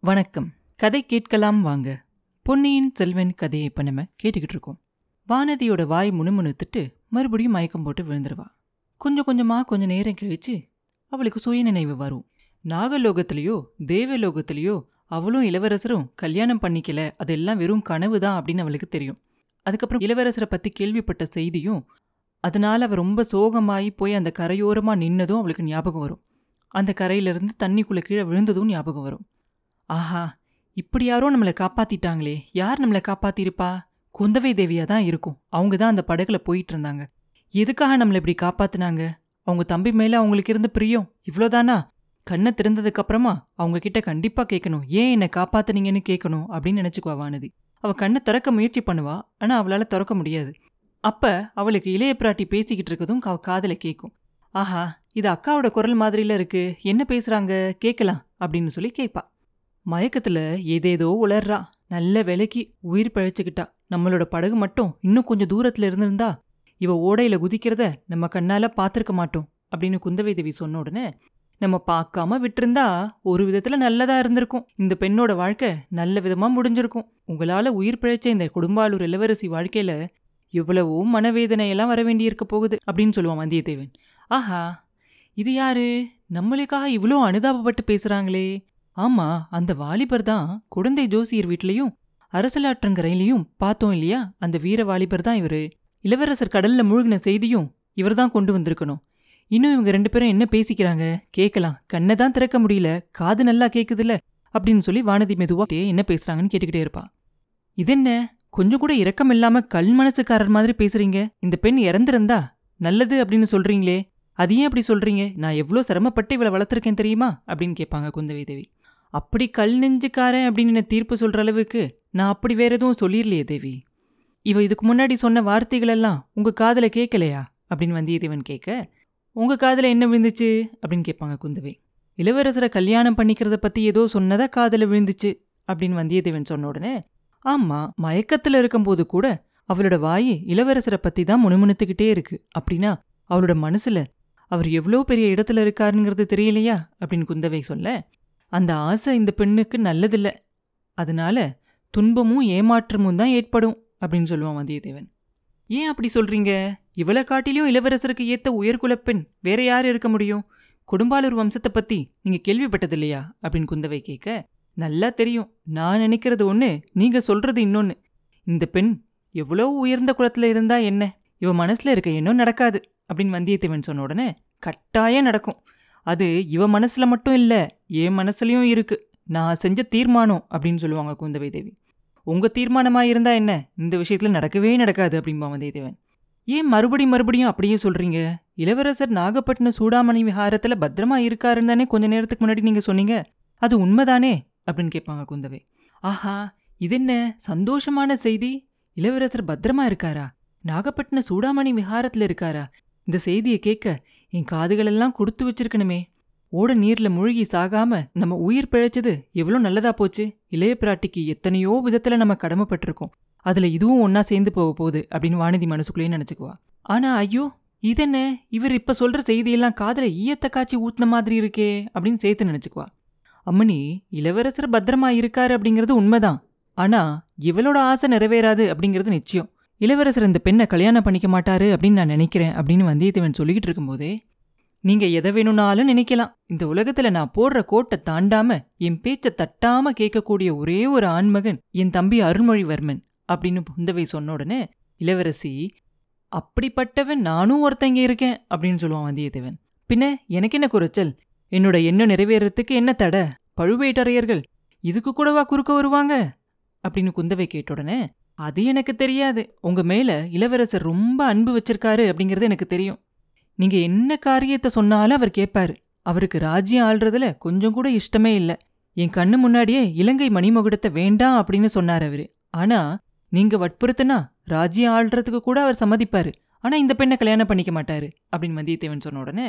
வணக்கம். கதை கேட்கலாம் வாங்க. பொன்னியின் செல்வன் கதையை இப்போ நம்ம கேட்டுக்கிட்டு இருக்கோம். வானதியோட வாய் முணுமுணுத்துட்டு மறுபடியும் மயக்கம் போட்டு விழுந்துருவா. கொஞ்சம் கொஞ்சமாக கொஞ்சம் நேரம் கழிச்சு அவளுக்கு சுயநினைவு வரும். நாகலோகத்திலேயோ தேவலோகத்திலேயோ அவளும் இளவரசரும் கல்யாணம் பண்ணிக்கல. அதெல்லாம் வெறும் கனவு தான் அப்படின்னு அவளுக்கு தெரியும். அதுக்கப்புறம் இளவரசரை பற்றி கேள்விப்பட்ட செய்தியும் அதனால அவள் ரொம்ப சோகமாகி போய் அந்த கரையோரமாக நின்னதும் அவளுக்கு ஞாபகம் வரும். அந்த கரையிலிருந்து தண்ணிக்குள்ளே கீழே விழுந்ததும் ஞாபகம் வரும். ஆஹா இப்படி யாரோ நம்மளை காப்பாத்திட்டாங்களே. யார் நம்மளை காப்பாத்திருப்பா? குந்தவை தேவியா தான் இருக்கும். அவங்க தான் அந்த படகுல போயிட்டு இருந்தாங்க. எதுக்காக நம்மளை இப்படி காப்பாத்துனாங்க? அவங்க தம்பி மேல அவங்களுக்கு இருந்த பிரியம் இவ்வளோதானா? கண்ணை திறந்ததுக்கு அப்புறமா அவங்க கிட்ட கண்டிப்பா கேட்கணும். ஏன் என்னை காப்பாத்துனீங்கன்னு கேட்கணும் அப்படின்னு நினைச்சுக்குவா வானதி. அவ கண்ணை திறக்க முயற்சி பண்ணுவா ஆனா அவளால திறக்க முடியாது. அப்ப அவளுக்கு இளைய பிராட்டி பேசிக்கிட்டு இருக்கதும் அவ காதுல கேட்கும் ஆஹா இது அக்காவோட குரல் மாதிரில இருக்கு. என்ன பேசுறாங்க? கேட்கலாம் அப்படின்னு சொல்லி கேட்பா. மயக்கத்துல ஏதேதோ உளர்றா. நல்ல விலைக்கு உயிர் பழைச்சுக்கிட்டா. நம்மளோட படகு மட்டும் இன்னும் கொஞ்சம் தூரத்துல இருந்திருந்தா இவ ஓடையில குதிக்கிறத நம்ம கண்ணால பார்த்துருக்க மாட்டோம் அப்படின்னு குந்தவை தேவி சொன்ன உடனே நம்ம பார்க்காம விட்டிருந்தா ஒரு விதத்துல நல்லதா இருந்திருக்கும். இந்த பெண்ணோட வாழ்க்கை நல்ல விதமா முடிஞ்சிருக்கும். உங்களால உயிர் பிழைச்ச இந்த குடும்பாலூர் இளவரசி வாழ்க்கையில எவ்வளவோ மனவேதனையெல்லாம் வர வேண்டியிருக்க போகுது அப்படின்னு சொல்லுவான் வந்தியத்தேவன். ஆஹா இது யாரு? நம்மளுக்காக இவ்வளோ அனுதாபப்பட்டு பேசுறாங்களே. ஆமா அந்த வாலிபர் தான் குழந்தை ஜோசியர் வீட்லயும் அரசலாற்றங்கரையிலையும் பார்த்தோம் இல்லையா? அந்த வீர வாலிபர் தான் இவரு. இளவரசர் கடல்ல மூழ்கின செய்தியும் இவர்தான் கொண்டு வந்திருக்கணும். இன்னும் இவங்க ரெண்டு பேரும் என்ன பேசிக்கிறாங்க? கேட்கலாம் கண்ணை தான் திறக்க முடியல. காது நல்லா கேக்குதுல்ல அப்படின்னு சொல்லி வானதி மெதுவா என்ன பேசுறாங்கன்னு கேட்டுக்கிட்டே இருப்பா. இதென்ன? கொஞ்சம் கூட இரக்கம் இல்லாம கல் மனசுக்காரர் மாதிரி பேசுறீங்க. இந்த பெண் இறந்திருந்தா நல்லது அப்படின்னு சொல்றீங்களே. அது ஏன் அப்படி சொல்றீங்க? நான் எவ்வளோ சிரமப்பட்டு இவளை வளர்த்துருக்கேன் தெரியுமா? அப்படின்னு கேட்பாங்க குந்தவை தேவி. அப்படி கல் நெஞ்சுக்காரன் அப்படின்னு என்ன தீர்ப்பு சொல்ற அளவுக்கு நான் அப்படி வேற எதுவும் சொல்லிடலையே தேவி. இவ இதுக்கு முன்னாடி சொன்ன வார்த்தைகள் எல்லாம் உங்க காதுல கேட்கலையா? அப்படின்னு வந்தியத்தேவன் கேட்க உங்க காதுல என்ன விழுந்துச்சு? அப்படின்னு கேட்பாங்க குந்தவை. இளவரசரை கல்யாணம் பண்ணிக்கிறத பத்தி ஏதோ சொன்னதா காதுல விழுந்துச்சு? அப்படின்னு வந்தியத்தேவன் சொன்ன உடனே ஆமா மயக்கத்துல இருக்கும்போது கூட அவளோட வாய் இளவரசரை பத்தி தான் முணுமுணுத்துக்கிட்டே இருக்கு. அப்படின்னா அவளோட மனசுல அவர் எவ்வளோ பெரிய இடத்துல இருக்காருங்கிறது தெரியலையா? அப்படின்னு குந்தவை சொல்ல அந்த ஆசை இந்த பெண்ணுக்கு நல்லதில்ல. அதனால துன்பமும் ஏமாற்றமும் தான் ஏற்படும் அப்படின்னு சொல்லுவான் வந்தியத்தேவன். ஏன் அப்படி சொல்றீங்க? இவளை காட்டிலையும் இளவரசருக்கு ஏத்த உயர்குலப் பெண் வேற யார் இருக்க முடியும்? கொடும்பாலூர் வம்சத்தை பத்தி நீங்க கேள்விப்பட்டதில்லையா? அப்படின்னு குந்தவை கேட்க நல்லா தெரியும். நான் நினைக்கிறது ஒண்ணு நீங்க சொல்றது இன்னொன்னு. இந்த பெண் எவ்வளோ உயர்ந்த குலத்துல இருந்தா என்ன? இவ மனசுல இருக்க எண்ணம் நடக்காது அப்படின்னு வந்தியத்தேவன் சொன்ன உடனே கட்டாயம் நடக்கும். அது இவ மனசுல மட்டும் இல்லை என் மனசுலையும் இருக்கு. நான் செஞ்ச தீர்மானம் அப்படின்னு சொல்லுவாங்க குந்தவை தேவி. உங்க தீர்மானமா இருந்தா என்ன? இந்த விஷயத்துல நடக்கவே நடக்காது அப்படின்பா வந்தியத்தேவன் ஏன் மறுபடி மறுபடியும் அப்படியே சொல்கிறீங்க இளவரசர் நாகப்பட்டினம் சூடாமணி விஹாரத்தில் பத்திரமா இருக்காருன்னு தானே கொஞ்ச நேரத்துக்கு முன்னாடி நீங்கள் சொன்னீங்க. அது உண்மைதானே? அப்படின்னு கேட்பாங்க குந்தவை. ஆஹா இது என்ன சந்தோஷமான செய்தி? இளவரசர் பத்திரமா இருக்காரா? நாகப்பட்டினம் சூடாமணி விஹாரத்தில் இருக்காரா? இந்த செய்தியை கேட்க என் காதுகளெல்லாம் கொடுத்து வச்சிருக்கணுமே. ஓட நீர்ல மூழ்கி சாகாம நம்ம உயிர் பிழைச்சது எவ்வளோ நல்லதா போச்சு? இளைய பிராட்டிக்கு எத்தனையோ விதத்துல நம்ம கடமைப்பட்டிருக்கோம். அதுல இதுவும் ஒன்னா சேர்ந்து போக போகுது அப்படின்னு வானதி மனசுக்குள்ளேயே நினைச்சுக்குவா. ஆனா ஐயோ இதென்ன? இவர் இப்ப சொல்ற செய்தியெல்லாம் காதல ஈயத்த காய்ச்சி ஊத்துன மாதிரி இருக்கே அப்படின்னு சேர்த்து நினைச்சுக்குவா. அம்மணி இளவரசர் பத்திரமா இருக்காரு அப்படிங்கிறது உண்மைதான். ஆனா இவளோட ஆசை நிறைவேறாது அப்படிங்கிறது நிச்சயம். இளவரசர் இந்த பெண்ணை கல்யாணம் பண்ணிக்க மாட்டாரு அப்படின்னு நான் நினைக்கிறேன் அப்படின்னு வந்தியத்தேவன் சொல்லிக்கிட்டு இருக்கும்போதே நீங்க எதை வேணும்னாலும் நினைக்கலாம். இந்த உலகத்துல நான் போடுற கோட்டை தாண்டாம என் பேச்ச தட்டாம கேட்கக்கூடிய ஒரே ஒரு ஆண்மகன் என் தம்பி அருள்மொழிவர்மன் அப்படின்னு புந்தவை சொன்ன உடனே இளவரசி அப்படிப்பட்டவன் நானும் ஒருத்தங்க இருக்கேன் அப்படின்னு சொல்லுவான் வந்தியத்தேவன். பின்ன எனக்கு என்ன குறைச்சல்? என்னோட எண்ணம் நிறைவேறத்துக்கு என்ன தடை? பழுவேட்டரையர்கள் இதுக்கு கூடவா குறுக்க வருவாங்க? அப்படின்னு குந்தவை கேட்ட உடனே அது எனக்கு தெரியாது. உங்க மேல இளவரசர் ரொம்ப அன்பு வச்சிருக்காரு அப்படிங்கிறது எனக்கு தெரியும். நீங்க என்ன காரியத்தை சொன்னாலும் அவர் கேட்பாரு அவருக்கு ராஜ்யம் ஆள்றதுல கொஞ்சம் கூட இஷ்டமே இல்ல. என் கண்ணு முன்னாடியே இலங்கை மணிமகுடத்தை வேண்டாம் அப்படின்னு சொன்னார் அவரு. ஆனா நீங்க வற்புறுத்துனா ராஜ்யம் ஆள்றதுக்கு கூட அவர் சம்மதிப்பாரு. ஆனா இந்த பெண்ணை கல்யாணம் பண்ணிக்க மாட்டாரு அப்படின்னு வந்தியத்தேவன் சொன்ன உடனே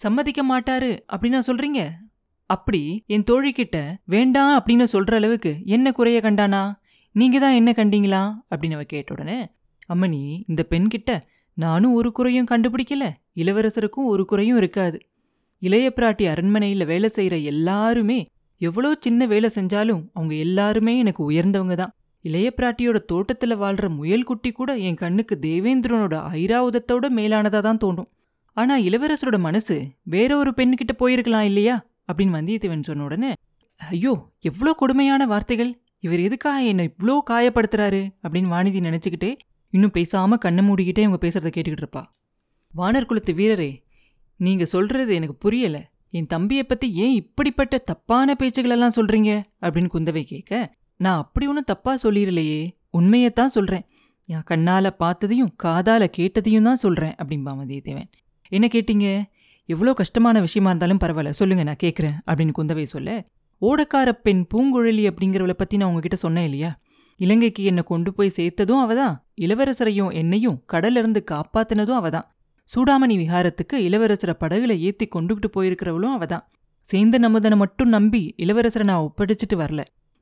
சம்மதிக்க மாட்டாரு அப்படின்னா சொல்றீங்க? அப்படி என் தோழிக்கிட்ட வேண்டாம் அப்படின்னு சொல்ற அளவுக்கு என்ன குறைய கண்டானா? நீங்க தான் என்ன கண்டீங்களா? அப்படின்னு அவ கேட்ட உடனே அம்மணி இந்த பெண்கிட்ட நானும் ஒரு குறையும் கண்டுபிடிக்கல. இளவரசருக்கும் ஒரு குறையும் இருக்காது. இளைய பிராட்டி அரண்மனையில வேலை செய்யற எல்லாருமே எவ்வளோ சின்ன வேலை செஞ்சாலும் அவங்க எல்லாருமே எனக்கு உயர்ந்தவங்க தான். இளைய பிராட்டியோட தோட்டத்துல வாழ்ற முயல் குட்டி கூட என் கண்ணுக்கு தேவேந்திரனோட ஐராவதத்தோட மேலானதா தான் தோணும் ஆனா இளவரசரோட மனசு வேற ஒரு பெண்கிட்ட போயிருக்கலாம் இல்லையா? அப்படின்னு வந்தியத்தேவன் சொன்ன உடனே ஐயோ எவ்வளோ கொடுமையான வார்த்தைகள். இவர் எதுக்காக என்னை இவ்வளோ காயப்படுத்துறாரு? அப்படின்னு வானிதி நினைச்சுக்கிட்டே இன்னும் பேசாமல் கண்ணை மூடிக்கிட்டே இவங்க பேசுகிறத கேட்டுக்கிட்டு இருப்பா. வானர் குலத்து வீரரே நீங்கள் சொல்கிறது எனக்கு புரியல. என் தம்பியை பற்றி ஏன் இப்படிப்பட்ட தப்பான பேச்சுகளெல்லாம் சொல்கிறீங்க அப்படின்னு குந்தவை கேட்க நான் அப்படி ஒன்றும் தப்பாக சொல்லிடலையே. உண்மையத்தான் சொல்கிறேன் என் கண்ணால் பார்த்ததையும் காதால் கேட்டதையும் தான் சொல்கிறேன் அப்படின்பா வந்தியத்தேவன் என்ன கேட்டீங்க? எவ்வளோ கஷ்டமான விஷயமா இருந்தாலும் பரவாயில்ல சொல்லுங்கள் நான் கேட்குறேன் அப்படின்னு குந்தவை சொல்ல ஓடக்கார பெண் பூங்குழலி அப்படிங்கிறவளை பற்றி நான் உங்ககிட்ட சொன்னேன் இல்லையா? இலங்கைக்கு என்னை கொண்டு போய் சேர்த்ததும் அவதான் இளவரசரையும் என்னையும் கடல்ல இருந்து காப்பாத்தினதும் அவதான் சூடாமணி விஹாரத்துக்கு இளவரசரை படகுல ஏத்தி கொண்டுகிட்டு போயிருக்கிறவளும் அவதான் சேந்த நமுதனை மட்டும் நம்பி இளவரசரை நான் ஒப்படைச்சிட்டு வரல.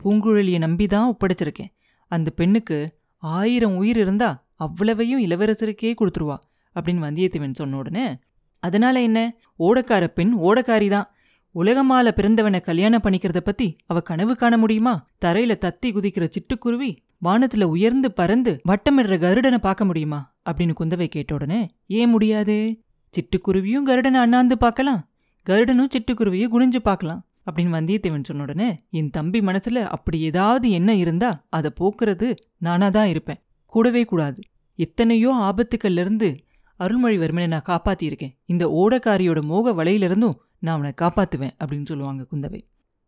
பூங்குழலியை நம்பி தான் ஒப்படைச்சிருக்கேன். அந்த பெண்ணுக்கு ஆயிரம் உயிர் இருந்தா அவ்வளவையும் இளவரசருக்கே கொடுத்துருவா அப்படின்னு வந்தியத்தேவன் சொன்ன உடனே அதனால என்ன? ஓடக்கார பெண் ஓடக்காரி தான். உலகமால பிறந்தவனை கல்யாணம் பண்ணிக்கிறத பத்தி அவ கனவு காண முடியுமா? தரையில தத்தி குதிக்கிற சிட்டுக்குருவி வானத்துல உயர்ந்து பறந்து வட்டமிடுற கருடனை பார்க்க முடியுமா? அப்படின்னு குந்தவை கேட்ட உடனே ஏன் முடியாது? சிட்டுக்குருவியும் கருடனை அண்ணாந்து பார்க்கலாம். கருடனும் சிட்டுக்குருவியும் குனிஞ்சு பார்க்கலாம். அப்படின்னு வந்தியத்தேவன் சொன்ன உடனே என் தம்பி மனசுல அப்படி ஏதாவது என்ன இருந்தா அதை போக்குறது நானா தான் இருப்பேன். கூடவே கூடாது. எத்தனையோ ஆபத்துக்கள்ல இருந்து அருள்மொழிவர்மனை நான் காப்பாத்தியிருக்கேன். இந்த ஓடக்காரியோட மோக வலையிலிருந்தும் நான் அவனை காப்பாத்துவேன் அப்படின்னு சொல்லுவாங்க குந்தவை.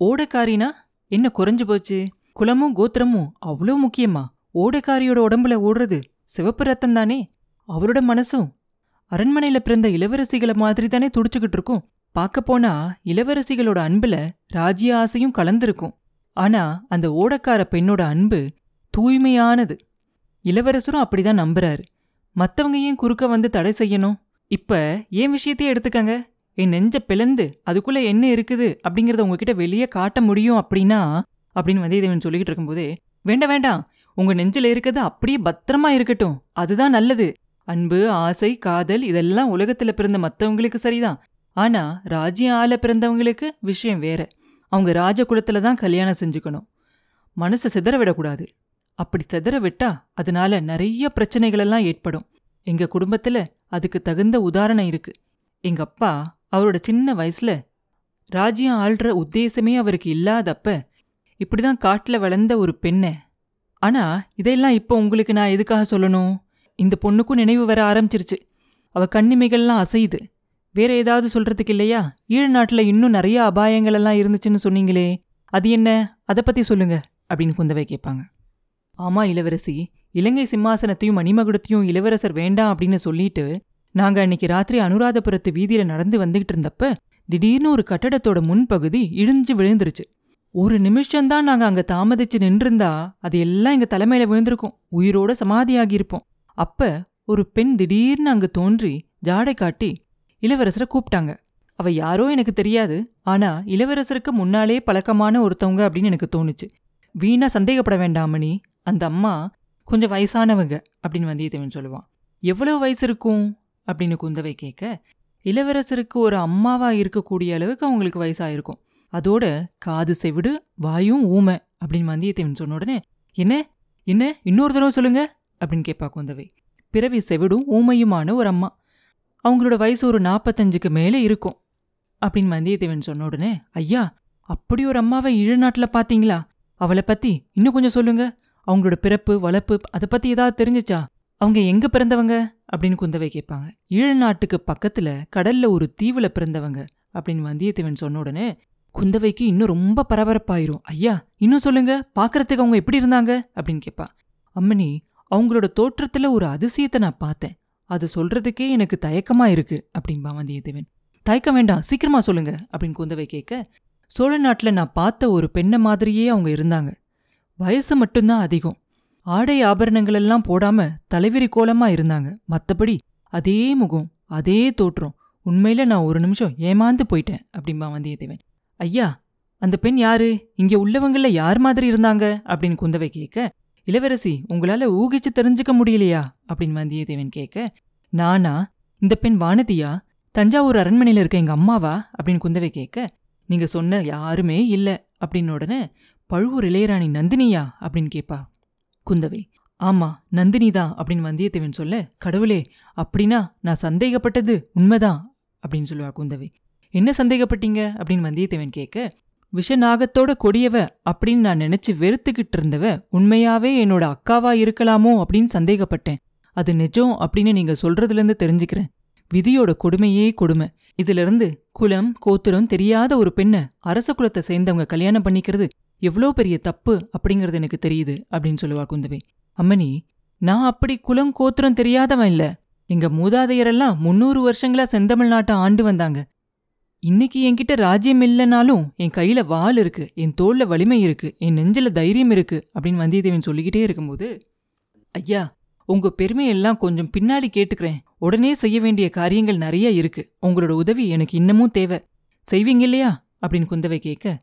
ஓடக்காரினா என்ன குறைஞ்சு போச்சு? குலமும் கோத்திரமும் அவ்வளோ முக்கியமா? ஓடக்காரியோட உடம்புல ஓடுறது சிவப்பு ரத்தம் தானே? அவரோட மனசும் அரண்மனையில பிறந்த இளவரசிகளை மாதிரி தானே துடிச்சுக்கிட்டு இருக்கும். பார்க்க போனா இளவரசிகளோட அன்புல ராஜ்ய ஆசையும் கலந்திருக்கும். ஆனா அந்த ஓடக்கார பெண்ணோட அன்பு தூய்மையானது. இளவரசரும் அப்படிதான் நம்புறாரு. மத்தவங்க ஏன் குறுக்க வந்து தடை செய்யணும்? இப்ப ஏன் விஷயத்தையே எடுத்துக்கங்க? என் நெஞ்ச பிளந்து அதுக்குள்ள என்ன இருக்குது அப்படிங்கறத உங்ககிட்ட வெளியே காட்ட முடியும் அப்படின்னா அப்படின்னு வந்தியத்தேவன் சொல்லிக்கிட்டு இருக்கும்போதே வேண்டாம் வேண்டாம். உங்க நெஞ்சில் இருக்கிறது அப்படியே பத்திரமா இருக்கட்டும். அதுதான் நல்லது. அன்பு ஆசை காதல் இதெல்லாம் உலகத்துல பிறந்த மத்தவங்களுக்கு சரிதான். ஆனா ராஜ்யம் ஆள பிறந்தவங்களுக்கு விஷயம் வேற. அவங்க ராஜகுலத்துல தான் கல்யாணம் செஞ்சுக்கணும். மனசை சிதற விடக்கூடாது. அப்படி சிதற விட்டா அதனால நிறைய பிரச்சனைகளெல்லாம் ஏற்படும். எங்க குடும்பத்துல அதுக்கு தகுந்த உதாரணம் இருக்கு. எங்க அப்பா அவரோட சின்ன வயசுல ராஜ்யம் ஆள்ற உத்தேசமே அவருக்கு இல்லாதப்ப இப்படிதான் காட்டுல வளர்ந்த ஒரு பெண்ண. ஆனா இதெல்லாம் இப்போ உங்களுக்கு நான் எதுக்காக சொல்லணும்? இந்த பொண்ணுக்கும் நினைவு வர ஆரம்பிச்சிருச்சு. அவ கண்ணிமைகள்லாம் அசையுது. வேற ஏதாவது சொல்றதுக்கு இல்லையா? ஈழ நாட்டுல இன்னும் நிறைய அபாயங்கள் எல்லாம் இருந்துச்சுன்னு சொன்னீங்களே. அது என்ன? அதை பத்தி சொல்லுங்க அப்படின்னு குந்தவை கேட்பாங்க. ஆமா இளவரசி. இலங்கை சிம்மாசனத்தையும் மணிமகுடத்தையும் இளவரசர் வேண்டாம் அப்படின்னு சொல்லிட்டு நாங்க அன்னைக்கு ராத்திரி அனுராதபுரத்து வீதியில நடந்து வந்துகிட்டு இருந்தப்ப திடீர்னு ஒரு கட்டடத்தோட முன்பகுதி இடிஞ்சு விழுந்துருச்சு. ஒரு நிமிஷம்தான் நாங்க அங்க தாமதிச்சு நின்றிருந்தா அது எல்லாம் எங்க தலைமையில விழுந்திருக்கும். உயிரோட சமாதியாகியிருப்போம். அப்ப ஒரு பெண் திடீர்னு அங்க தோன்றி ஜாடை காட்டி இளவரசரை கூப்பிட்டாங்க. அவ யாரோ எனக்கு தெரியாது. ஆனா இளவரசருக்கு முன்னாலே பழக்கமான ஒருத்தவங்க அப்படின்னு எனக்கு தோணுச்சு. வீணா சந்தேகப்பட வேண்டாமணி அந்த அம்மா கொஞ்சம் வயசானவங்க அப்படின்னு வந்தியத்தேவன் சொல்லுவான். எவ்வளவு வயசு இருக்கும்? அப்படின்னு குந்தவை கேட்க இளவரசருக்கு ஒரு அம்மாவா இருக்கக்கூடிய அளவுக்கு அவங்களுக்கு வயசாயிருக்கும். அதோட காது செவிடு வாயும் ஊமை அப்படின்னு வந்தியத்தேவன் சொன்ன உடனே என்ன என்ன இன்னொரு தடவை சொல்லுங்க அப்படின்னு கேட்பா குந்தவை. பிறவி செவிடும் ஊமையுமான ஒரு அம்மா. அவங்களோட வயசு ஒரு நாற்பத்தஞ்சுக்கு மேலே இருக்கும் அப்படின்னு வந்தியத்தேவன் சொன்ன உடனே ஐயா அப்படி ஒரு அம்மாவை ஈழநாட்டில் பார்த்தீங்களா? அவளை பத்தி இன்னும் கொஞ்சம் சொல்லுங்க. அவங்களோட பிறப்பு வளர்ப்பு அதை பத்தி ஏதாவது தெரிஞ்சுச்சா? அவங்க எங்க பிறந்தவங்க? அப்படின்னு குந்தவை கேட்பாங்க. ஈழ நாட்டுக்கு பக்கத்துல கடல்ல ஒரு தீவுல பிறந்தவங்க அப்படின்னு வந்தியத்தேவன் சொன்ன உடனே குந்தவைக்கு இன்னும் ரொம்ப பரபரப்பாயிரும். ஐயா இன்னும் சொல்லுங்க பாக்குறதுக்கு அவங்க எப்படி இருந்தாங்க? அப்படின்னு கேட்பா. அம்மனி அவங்களோட தோற்றத்துல ஒரு அதிசயத்தை நான் பார்த்தேன். அது சொல்றதுக்கே எனக்கு தயக்கமா இருக்கு அப்படின்பா வந்தியத்தேவன். தயக்கம் வேண்டாம் சீக்கிரமா சொல்லுங்க அப்படின்னு குந்தவை கேட்க சோழ நாட்டுல நான் பார்த்த ஒரு பெண்ணை மாதிரியே அவங்க இருந்தாங்க. வயசு மட்டும்தான் அதிகம். ஆடை ஆபரணங்கள் எல்லாம் போடாம தலைவிரி கோலமா இருந்தாங்க. மத்தபடி அதே முகம் அதே தோற்றம். உண்மையில நான் ஒரு நிமிஷம் ஏமாந்து போயிட்டேன் அப்படிம்பா வந்தியத்தேவன். ஐயா அந்த பெண் யாரு? இங்க உள்ளவங்கள யார் மாதிரி இருந்தாங்க? அப்படின்னு குந்தவை கேட்க இளவரசி உங்களால ஊகிச்சு தெரிஞ்சுக்க முடியலையா? அப்படின்னு வந்தியத்தேவன் கேட்க நானா? இந்த பெண் வானதியா? தஞ்சாவூர் அரண்மனையில இருக்க எங்க அம்மாவா? அப்படின்னு குந்தவை கேட்க நீங்க சொன்ன யாருமே இல்ல. அப்படின்னு உடனே பழுவூர் இளையராணி நந்தினியா அப்படின்னு கேட்பா குந்தவை ஆமா நந்தினி தான் அப்படின்னு வந்தியத்தேவன் சொல்ல கடவுளே அப்படின்னா நான் சந்தேகப்பட்டது உண்மைதான் அப்படின்னு சொல்லுவா குந்தவை. என்ன சந்தேகப்பட்டீங்க? அப்படின்னு வந்தியத்தேவன் கேட்க விஷநாகத்தோட கொடியவ அப்படின்னு நான் நினைச்சு வெறுத்துக்கிட்டு இருந்தவ உண்மையாவே என்னோட அக்காவா இருக்கலாமோ அப்படின்னு சந்தேகப்பட்டேன். அது நிஜம் அப்படின்னு நீங்க சொல்றதுலேருந்து தெரிஞ்சுக்கிறேன். விதியோட கொடுமையே கொடுமை. இதிலிருந்து குலம் கோத்திரம் தெரியாத ஒரு பெண்ணை அரச குலத்தை சேர்ந்தவங்க கல்யாணம் பண்ணிக்கிறது எவ்வளோ பெரிய தப்பு அப்படிங்கிறது எனக்கு தெரியுது அப்படின்னு சொல்லுவா குந்தவை. அம்மனி நான் அப்படி குலம் கோத்திரம் தெரியாதவன் இல்ல. எங்க மூதாதையரெல்லாம் முன்னூறு வருஷங்களா செந்தமிழ்நாட்டை ஆண்டு வந்தாங்க. இன்னைக்கு என்கிட்ட ராஜ்யம் இல்லைனாலும் என் கையில வால் இருக்கு என் தோல்ல வலிமை இருக்கு என் நெஞ்சில தைரியம் இருக்கு அப்படின்னு வந்தியத்தேவன் சொல்லிக்கிட்டே இருக்கும்போது ஐயா உங்க பெருமையெல்லாம் கொஞ்சம் பின்னாடி கேட்டுக்கிறேன். உடனே செய்ய வேண்டிய காரியங்கள் நிறைய இருக்கு. உங்களோட உதவி எனக்கு இன்னமும் தேவை. செய்வீங்க இல்லையா? அப்படின்னு குந்தவை கேட்க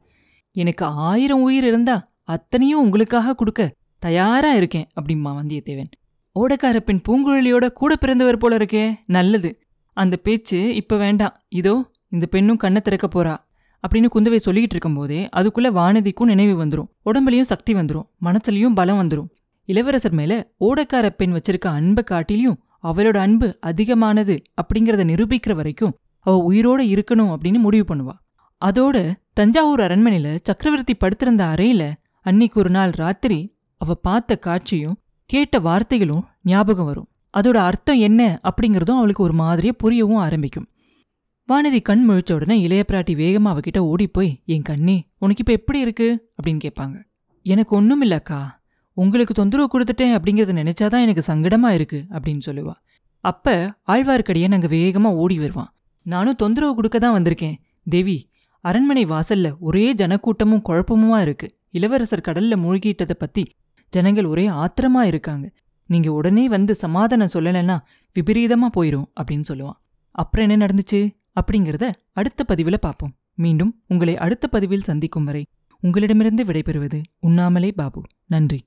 எனக்கு ஆயிரம் உயிர் இருந்தா அத்தனையும் உங்களுக்காக கொடுக்க தயாரா இருக்கேன் அப்படிம்மா வந்தியத்தேவன். ஓடக்கார பெண் பூங்குழலியோட கூட பிறந்தவர் போல இருக்கே நல்லது. அந்த பேச்சு இப்ப வேண்டாம். இதோ இந்த பெண்ணும் கண்ணை திறக்க போறா அப்படின்னு குந்தவை சொல்லிக்கிட்டு இருக்கும்போதே அதுக்குள்ள வானதிக்கும் நினைவு வந்துரும். உடம்புலயும் சக்தி வந்துரும் மனசுலயும் பலம் வந்துரும். இளவரசர் மேல ஓடக்கார பெண் வச்சிருக்க அன்பை காட்டிலையும் அவளோட அன்பு அதிகமானது அப்படிங்கறத நிரூபிக்கிற வரைக்கும் அவ உயிரோட இருக்கணும் அப்படின்னு முடிவு பண்ணுவா. அதோட தஞ்சாவூர் அரண்மனையில சக்கரவர்த்தி படுத்திருந்த அறையில அன்னைக்கு ஒரு நாள் ராத்திரி அவ பார்த்த காட்சியும் கேட்ட வார்த்தைகளும் ஞாபகம் வரும். அதோட அர்த்தம் என்ன அப்படிங்கறதும் அவளுக்கு ஒரு மாதிரியே புரியவும் ஆரம்பிக்கும். வானதி கண் முழிச்ச உடனே இளைய பிராட்டி வேகமா அவகிட்ட ஓடி போய் என் கண்ணே உனக்கு இப்ப எப்படி இருக்கு? அப்படின்னு கேட்பாங்க. எனக்கு ஒன்றும் இல்லைக்கா. உங்களுக்கு தொந்தரவு கொடுத்துட்டேன் அப்படிங்கறத நினைச்சாதான் எனக்கு சங்கடமா இருக்கு அப்படின்னு சொல்லுவா. அப்ப ஆழ்வார்க்கடியான் அங்க வேகமா ஓடி வருவான். நானும் தொந்தரவு கொடுக்க தான் வந்திருக்கேன். தேவி அரண்மனை வாசல்ல ஒரே ஜனக்கூட்டமும் குழப்பமுமா இருக்கு. இளவரசர் கடல்ல மூழ்கிட்டதை பத்தி ஜனங்கள் ஒரே ஆத்திரமா இருக்காங்க. நீங்க உடனே வந்து சமாதானம் சொல்லலைன்னா விபரீதமா போயிரும் அப்படின்னு சொல்லுவான். அப்புறம் என்ன நடந்துச்சு? அப்படிங்கறத அடுத்த பதிவுல பார்ப்போம். மீண்டும் உங்களை அடுத்த பதிவில் சந்திக்கும் வரை உங்களிடமிருந்து விடைபெறுவது உண்ணாமலே பாபு. நன்றி.